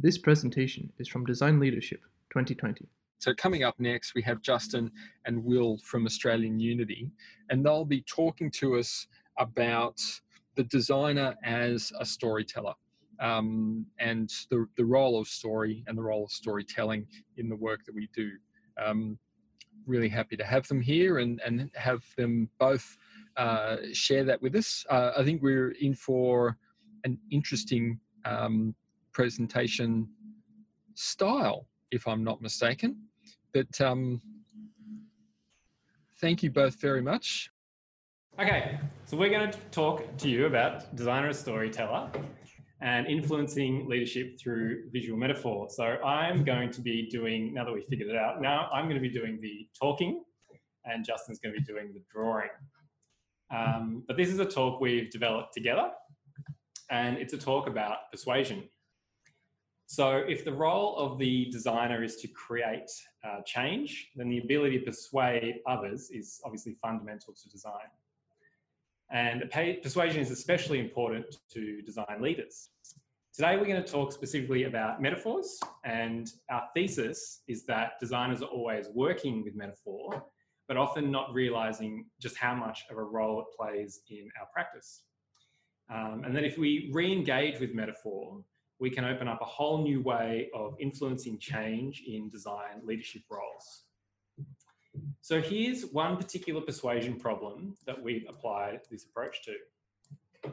This presentation is from Design Leadership 2020. So, coming up next, we have Justin and Will from Australian Unity, and they'll be talking to us about the designer as a storyteller um, and the, the role of story and the role of storytelling in the work that we do. Um, really happy to have them here and, and have them both uh, share that with us. Uh, I think we're in for an interesting um, presentation style, if I'm not mistaken. But um, thank you both very much. Okay, so we're going to talk to you about designer storyteller and influencing leadership through visual metaphor. So I'm going to be doing, now that we figured it out, now I'm going to be doing the talking and Justin's going to be doing the drawing. Um, but this is a talk we've developed together and it's a talk about persuasion. So if the role of the designer is to create uh, change, then the ability to persuade others is obviously fundamental to design. And persuasion is especially important to design leaders. Today, we're going to talk specifically about metaphors, and our thesis is that designers are always working with metaphor, but often not realizing just how much of a role it plays in our practice. Um, and that if we re engage with metaphor, we can open up a whole new way of influencing change in design leadership roles. So here's one particular persuasion problem that we've applied this approach to.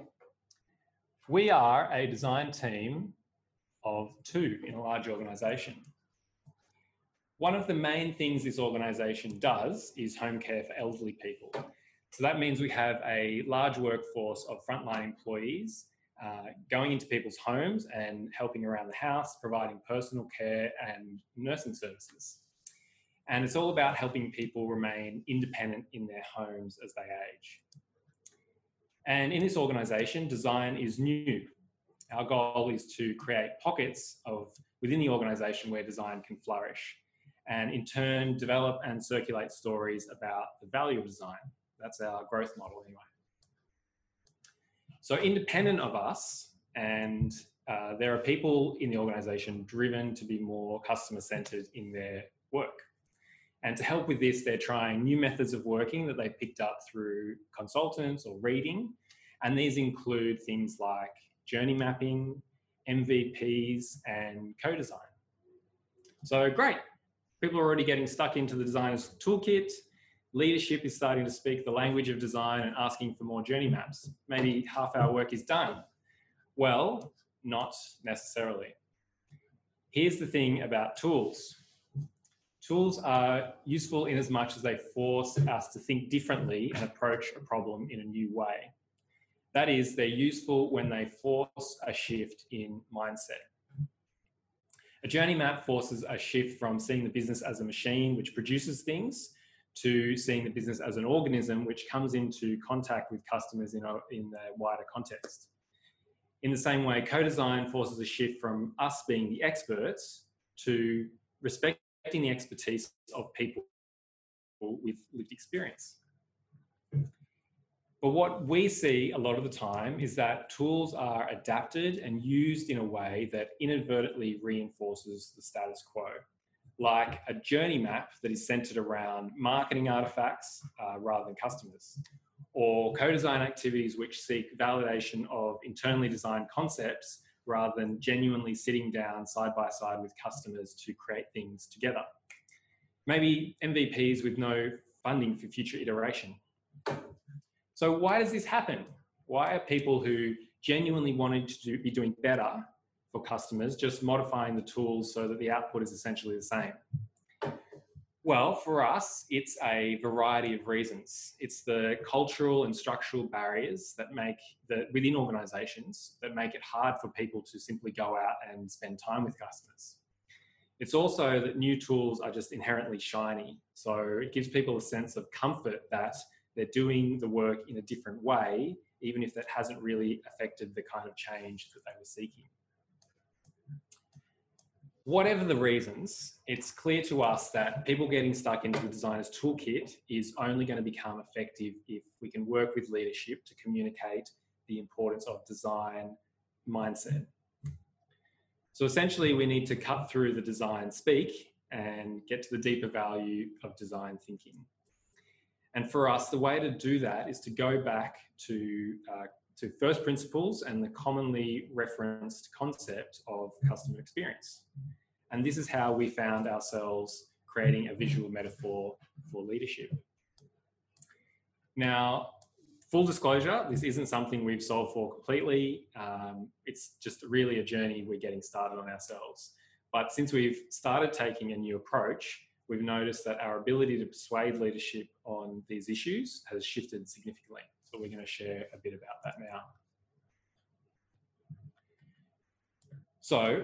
We are a design team of two in a large organisation. One of the main things this organisation does is home care for elderly people. So that means we have a large workforce of frontline employees uh, going into people's homes and helping around the house, providing personal care and nursing services. And it's all about helping people remain independent in their homes as they age. And in this organisation, design is new. Our goal is to create pockets of within the organisation where design can flourish, and in turn develop and circulate stories about the value of design. That's our growth model, anyway. So, independent of us, and uh, there are people in the organisation driven to be more customer centred in their work. And to help with this, they're trying new methods of working that they picked up through consultants or reading. And these include things like journey mapping, MVPs, and co design. So, great. People are already getting stuck into the designer's toolkit. Leadership is starting to speak the language of design and asking for more journey maps. Maybe half our work is done. Well, not necessarily. Here's the thing about tools Tools are useful in as much as they force us to think differently and approach a problem in a new way. That is, they're useful when they force a shift in mindset. A journey map forces a shift from seeing the business as a machine which produces things to seeing the business as an organism which comes into contact with customers in a, in a wider context. In the same way, co design forces a shift from us being the experts to respecting the expertise of people with lived experience. But what we see a lot of the time is that tools are adapted and used in a way that inadvertently reinforces the status quo, like a journey map that is centered around marketing artifacts uh, rather than customers, or co design activities which seek validation of internally designed concepts rather than genuinely sitting down side by side with customers to create things together. Maybe MVPs with no funding for future iteration. So, why does this happen? Why are people who genuinely wanted to be doing better for customers just modifying the tools so that the output is essentially the same? Well, for us, it's a variety of reasons. It's the cultural and structural barriers that make the within organizations that make it hard for people to simply go out and spend time with customers. It's also that new tools are just inherently shiny. So it gives people a sense of comfort that they're doing the work in a different way, even if that hasn't really affected the kind of change that they were seeking whatever the reasons, it's clear to us that people getting stuck into the designer's toolkit is only going to become effective if we can work with leadership to communicate the importance of design mindset. So essentially, we need to cut through the design speak and get to the deeper value of design thinking. And for us, the way to do that is to go back to, uh, to first principles and the commonly referenced concept of customer experience. And this is how we found ourselves creating a visual metaphor for leadership. Now, full disclosure, this isn't something we've solved for completely. Um, it's just really a journey we're getting started on ourselves. But since we've started taking a new approach, we've noticed that our ability to persuade leadership on these issues has shifted significantly. We're going to share a bit about that now. So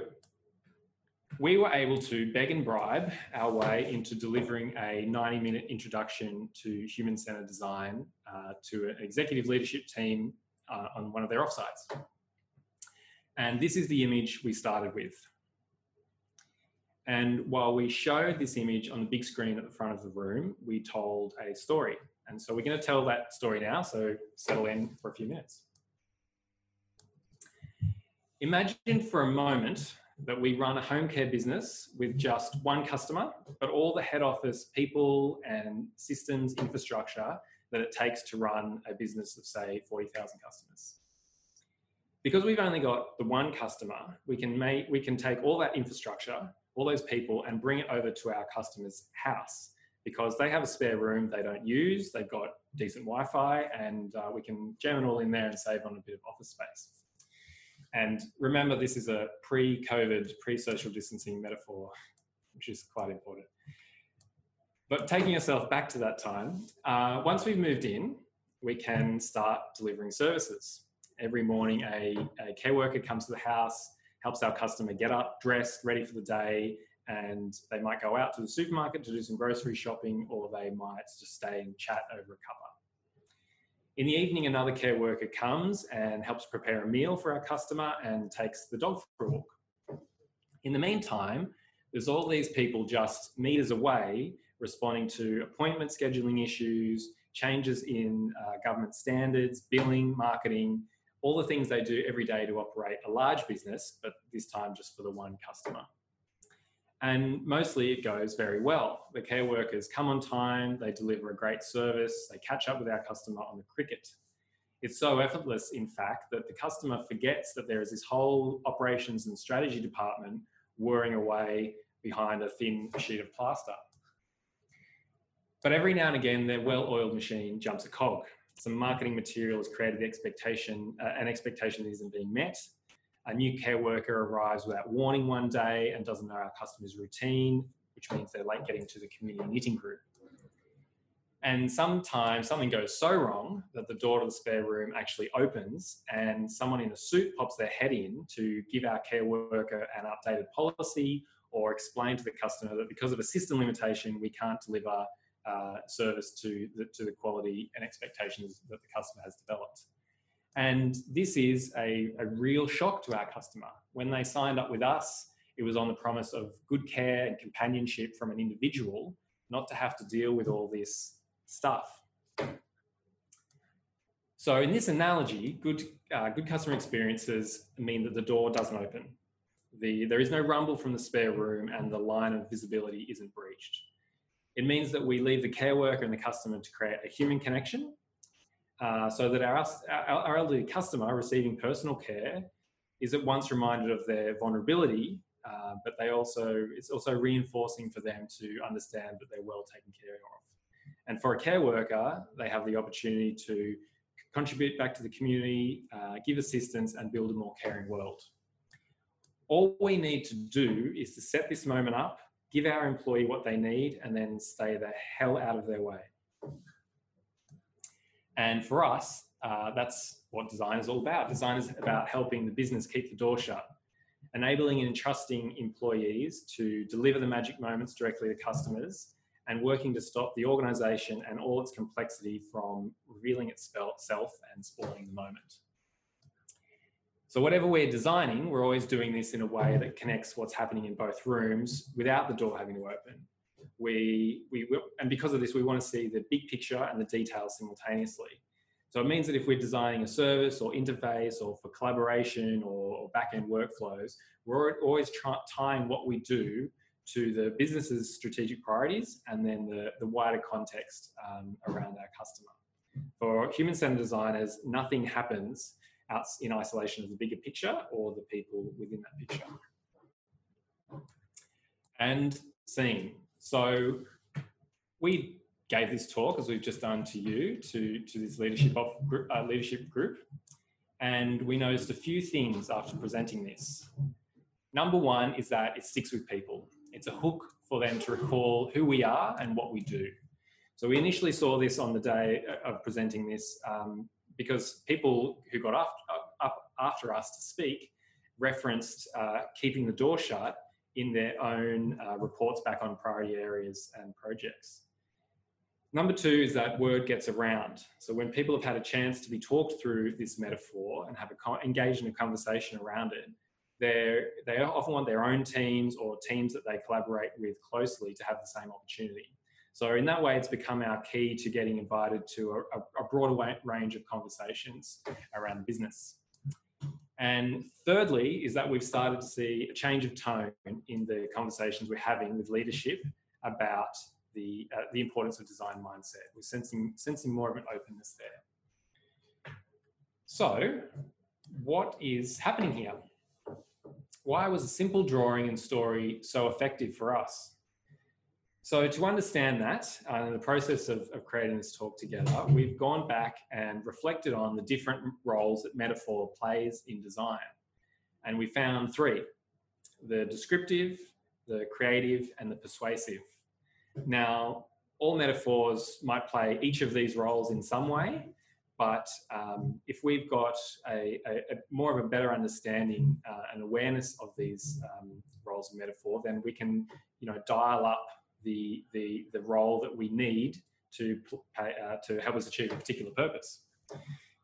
we were able to beg and bribe our way into delivering a 90 minute introduction to human centered design uh, to an executive leadership team uh, on one of their offsites. And this is the image we started with. And while we showed this image on the big screen at the front of the room, we told a story. And so we're going to tell that story now, so settle in for a few minutes. Imagine for a moment that we run a home care business with just one customer, but all the head office people and systems infrastructure that it takes to run a business of, say, 40,000 customers. Because we've only got the one customer, we can, make, we can take all that infrastructure, all those people, and bring it over to our customer's house because they have a spare room they don't use, they've got decent Wi Fi, and uh, we can jam it all in there and save on a bit of office space. And remember, this is a pre COVID, pre social distancing metaphor, which is quite important. But taking yourself back to that time, uh, once we've moved in, we can start delivering services. Every morning, a, a care worker comes to the house, helps our customer get up, dressed, ready for the day, and they might go out to the supermarket to do some grocery shopping, or they might just stay and chat over a cuppa. In the evening, another care worker comes and helps prepare a meal for our customer and takes the dog for a walk. In the meantime, there's all these people just meters away responding to appointment scheduling issues, changes in uh, government standards, billing, marketing, all the things they do every day to operate a large business, but this time just for the one customer. And mostly it goes very well. The care workers come on time, they deliver a great service, they catch up with our customer on the cricket. It's so effortless, in fact, that the customer forgets that there is this whole operations and strategy department whirring away behind a thin sheet of plaster. But every now and again, their well-oiled machine jumps a cog. Some marketing material has created expectation, uh, an expectation that isn't being met, a new care worker arrives without warning one day and doesn't know our customer's routine, which means they're late getting to the community knitting group. And sometimes something goes so wrong that the door to the spare room actually opens and someone in a suit pops their head in to give our care worker an updated policy or explain to the customer that because of a system limitation, we can't deliver uh, service to the, to the quality and expectations that the customer has developed. And this is a, a real shock to our customer. When they signed up with us, it was on the promise of good care and companionship from an individual, not to have to deal with all this stuff. So in this analogy, good, uh, good customer experiences mean that the door doesn't open. The, there is no rumble from the spare room and the line of visibility isn't breached. It means that we leave the care worker and the customer to create a human connection uh, so that our, our, our elderly customer receiving personal care is at once reminded of their vulnerability, uh, but they also it's also reinforcing for them to understand that they're well taken care of. And for a care worker, they have the opportunity to contribute back to the community, uh, give assistance, and build a more caring world. All we need to do is to set this moment up, give our employee what they need, and then stay the hell out of their way. And for us, uh, that's what design is all about. Design is about helping the business keep the door shut, enabling and entrusting employees to deliver the magic moments directly to customers, and working to stop the organization and all its complexity from revealing itself and spoiling the moment. So whatever we're designing, we're always doing this in a way that connects what's happening in both rooms without the door having to open we, we and because of this, we want to see the big picture and the details simultaneously. So it means that if we're designing a service or interface or for collaboration or, or back-end workflows, we're always try, tying what we do to the business's strategic priorities and then the, the wider context um, around our customer. For human-centered designers, nothing happens out in isolation of the bigger picture or the people within that picture. And seeing. So we gave this talk, as we've just done to you, to, to this leadership, of, uh, leadership group. And we noticed a few things after presenting this. Number one is that it sticks with people. It's a hook for them to recall who we are and what we do. So we initially saw this on the day of presenting this um, because people who got up, up after us to speak referenced uh, keeping the door shut in their own uh, reports back on priority areas and projects. Number two is that word gets around. So when people have had a chance to be talked through this metaphor and have a engaged in a conversation around it, they often want their own teams or teams that they collaborate with closely to have the same opportunity. So in that way, it's become our key to getting invited to a, a broader range of conversations around business. And thirdly, is that we've started to see a change of tone in the conversations we're having with leadership about the, uh, the importance of design mindset. We're sensing, sensing more of an openness there. So, what is happening here? Why was a simple drawing and story so effective for us? So to understand that, uh, in the process of, of, creating this talk together, we've gone back and reflected on the different roles that metaphor plays in design. And we found three, the descriptive, the creative, and the persuasive. Now, all metaphors might play each of these roles in some way, but um, if we've got a, a, a, more of a better understanding uh, and awareness of these um, roles of metaphor, then we can, you know, dial up the the the role that we need to pay, uh, to help us achieve a particular purpose.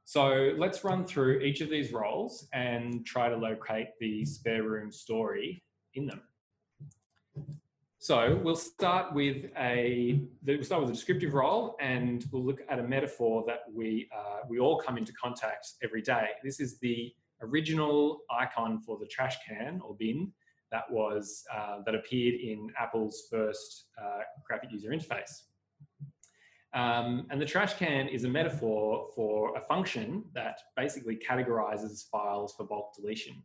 So let's run through each of these roles and try to locate the spare room story in them. So we'll start with a we'll start with a descriptive role, and we'll look at a metaphor that we uh, we all come into contact every day. This is the original icon for the trash can or bin that was uh, that appeared in Apple's first uh, graphic user interface. Um, and the trash can is a metaphor for a function that basically categorizes files for bulk deletion.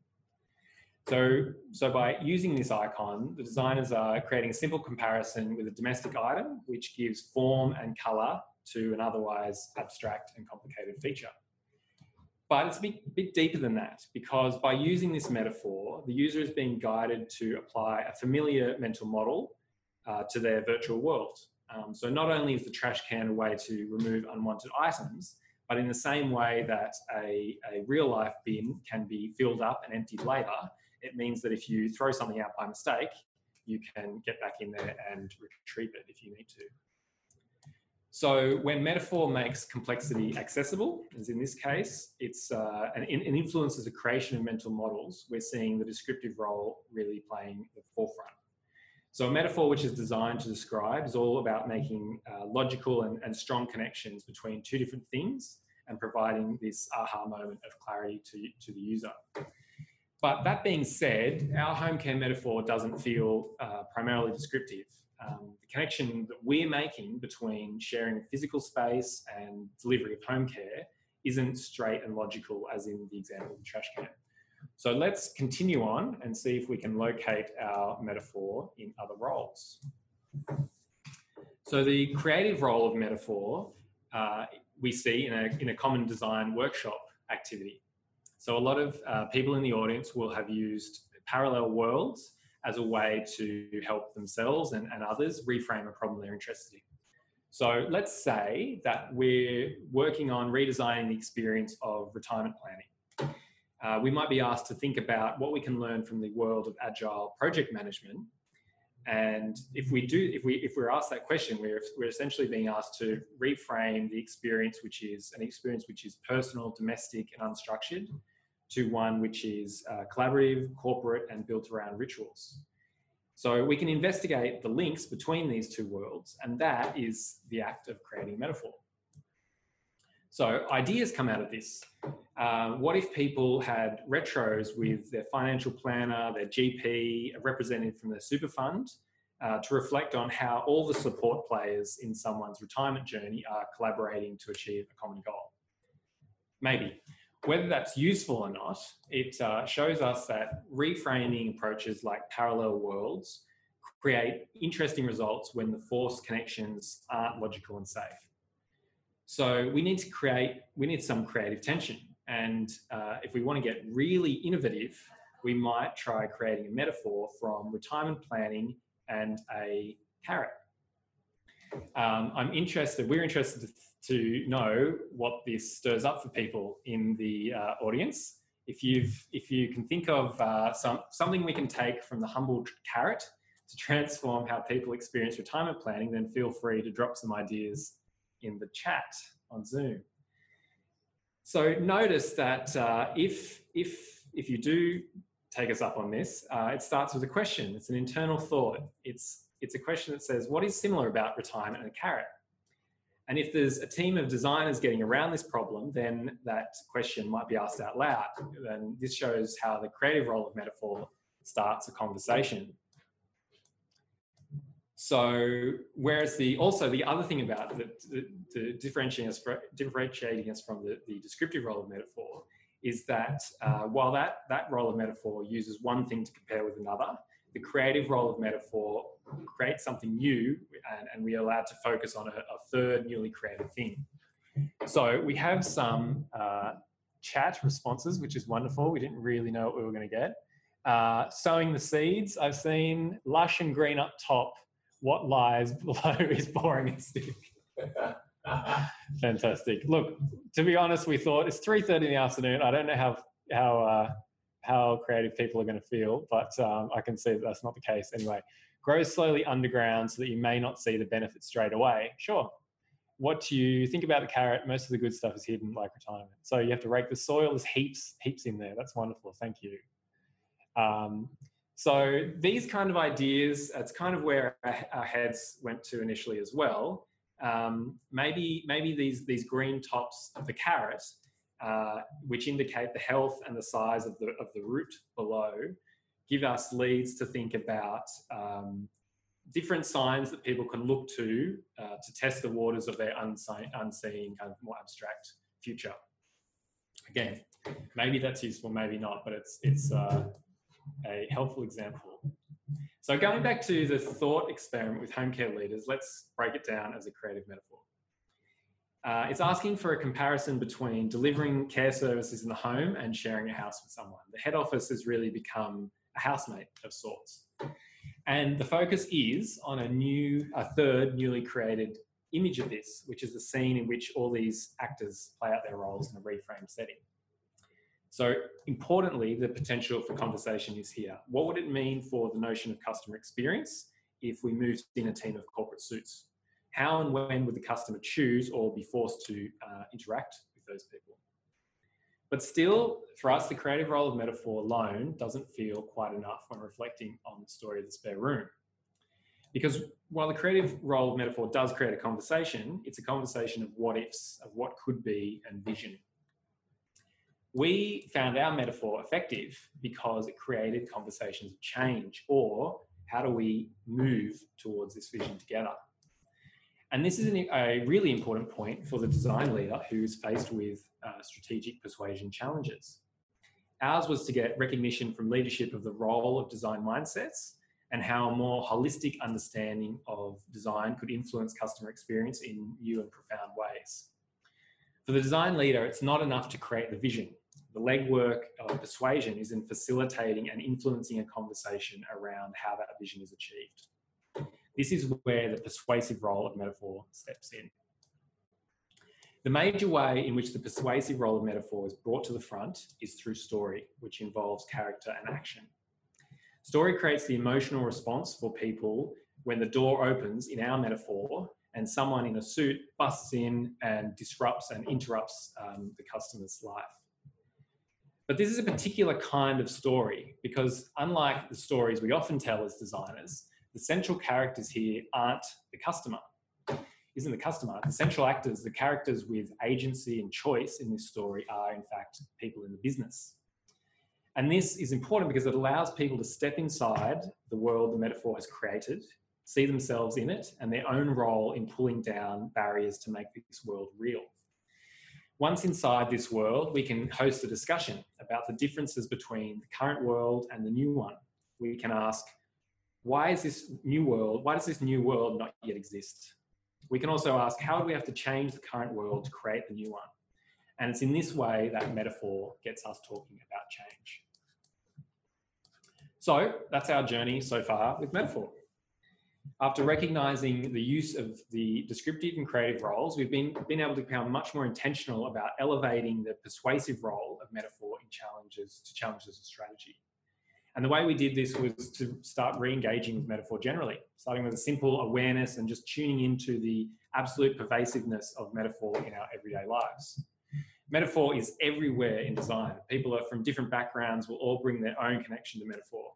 So, so by using this icon, the designers are creating a simple comparison with a domestic item, which gives form and color to an otherwise abstract and complicated feature. But it's a bit, bit deeper than that because by using this metaphor, the user is being guided to apply a familiar mental model uh, to their virtual world. Um, so not only is the trash can a way to remove unwanted items, but in the same way that a, a real life bin can be filled up and emptied later, it means that if you throw something out by mistake, you can get back in there and retrieve it if you need to. So when metaphor makes complexity accessible, as in this case, it's uh, and, and influences the creation of mental models, we're seeing the descriptive role really playing the forefront. So a metaphor which is designed to describe is all about making uh, logical and, and strong connections between two different things and providing this aha moment of clarity to, to the user. But that being said, our home care metaphor doesn't feel uh, primarily descriptive um, the connection that we're making between sharing physical space and delivery of home care isn't straight and logical as in the example of the trash can. So let's continue on and see if we can locate our metaphor in other roles. So the creative role of metaphor uh, we see in a, in a common design workshop activity. So a lot of uh, people in the audience will have used parallel worlds as a way to help themselves and, and others reframe a problem they're interested in. So let's say that we're working on redesigning the experience of retirement planning. Uh, we might be asked to think about what we can learn from the world of agile project management. And if we do, if we if we're asked that question, we're we're essentially being asked to reframe the experience, which is an experience which is personal, domestic, and unstructured, to one which is uh, collaborative, corporate, and built around rituals. So we can investigate the links between these two worlds, and that is the act of creating metaphor. So ideas come out of this. Uh, what if people had retros with their financial planner, their GP, a representative from their super fund, uh, to reflect on how all the support players in someone's retirement journey are collaborating to achieve a common goal? Maybe. Whether that's useful or not, it uh, shows us that reframing approaches like parallel worlds create interesting results when the forced connections aren't logical and safe. So we need to create, we need some creative tension. And uh, if we want to get really innovative, we might try creating a metaphor from retirement planning and a carrot. Um, I'm interested, we're interested to, know what this stirs up for people in the uh, audience. If, you've, if you can think of uh, some, something we can take from the humble carrot to transform how people experience retirement planning, then feel free to drop some ideas in the chat on Zoom. So notice that uh, if, if, if you do take us up on this, uh, it starts with a question. It's an internal thought. It's, it's a question that says, what is similar about retirement and a carrot? And if there's a team of designers getting around this problem, then that question might be asked out loud. And this shows how the creative role of metaphor starts a conversation. So, whereas the also the other thing about the, the, the differentiating us differentiating us from the, the descriptive role of metaphor is that uh, while that that role of metaphor uses one thing to compare with another, the creative role of metaphor creates something new, and, and we are allowed to focus on a, a, third newly created thing. So we have some uh, chat responses, which is wonderful. We didn't really know what we were going to get. Uh, sowing the seeds, I've seen lush and green up top what lies below is boring and stick. Fantastic. Look, to be honest, we thought it's 3.30 in the afternoon. I don't know how, how, uh, how creative people are going to feel, but um, I can see that that's not the case anyway. Grow slowly underground so that you may not see the benefits straight away. Sure. What do you think about the carrot? Most of the good stuff is hidden, like retirement. So you have to rake the soil. There's heaps, heaps in there. That's wonderful. Thank you. Um, so these kind of ideas, it's kind of where our heads went to initially as well. Um, maybe maybe these these green tops of the carrot, uh, which indicate the health and the size of the of the root below, give us leads to think about um, different signs that people can look to uh, to test the waters of their unseen, unseen kind of more abstract future. Again, maybe that's useful, maybe not, but it's it's uh, a helpful example. So going back to the thought experiment with home care leaders, let's break it down as a creative metaphor. Uh, it's asking for a comparison between delivering care services in the home and sharing a house with someone. The head office has really become a housemate of sorts. And the focus is on a new, a third newly created image of this, which is the scene in which all these actors play out their roles in a reframed setting. So importantly, the potential for conversation is here. What would it mean for the notion of customer experience if we moved in a team of corporate suits? How and when would the customer choose or be forced to uh, interact with those people? But still, for us, the creative role of metaphor alone doesn't feel quite enough when reflecting on the story of the spare room. Because while the creative role of metaphor does create a conversation, it's a conversation of what ifs, of what could be, and vision we found our metaphor effective because it created conversations of change or how do we move towards this vision together? And this is an, a really important point for the design leader who's faced with uh, strategic persuasion challenges. Ours was to get recognition from leadership of the role of design mindsets and how a more holistic understanding of design could influence customer experience in new and profound ways. For the design leader, it's not enough to create the vision the legwork of persuasion is in facilitating and influencing a conversation around how that vision is achieved. This is where the persuasive role of metaphor steps in. The major way in which the persuasive role of metaphor is brought to the front is through story, which involves character and action. Story creates the emotional response for people when the door opens in our metaphor and someone in a suit busts in and disrupts and interrupts um, the customer's life. But this is a particular kind of story because, unlike the stories we often tell as designers, the central characters here aren't the customer. isn't the customer. The central actors, the characters with agency and choice in this story are in fact people in the business. And this is important because it allows people to step inside the world the metaphor has created, see themselves in it, and their own role in pulling down barriers to make this world real. Once inside this world, we can host a discussion about the differences between the current world and the new one. We can ask, why is this new world, why does this new world not yet exist? We can also ask, how do we have to change the current world to create the new one? And it's in this way that metaphor gets us talking about change. So that's our journey so far with metaphor. After recognizing the use of the descriptive and creative roles, we've been, been able to become much more intentional about elevating the persuasive role of metaphor in challenges to challenges of strategy. And the way we did this was to start re-engaging with metaphor generally, starting with a simple awareness and just tuning into the absolute pervasiveness of metaphor in our everyday lives. Metaphor is everywhere in design. People are from different backgrounds will all bring their own connection to metaphor.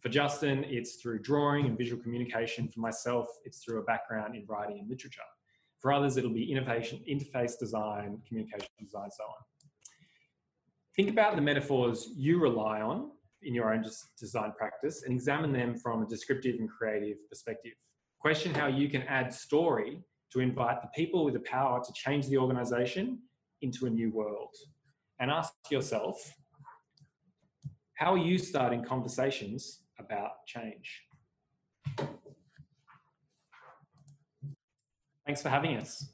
For Justin, it's through drawing and visual communication. For myself, it's through a background in writing and literature. For others, it'll be innovation, interface design, communication design, so on. Think about the metaphors you rely on in your own design practice and examine them from a descriptive and creative perspective. Question how you can add story to invite the people with the power to change the organization into a new world. And ask yourself, how are you starting conversations about change? Thanks for having us.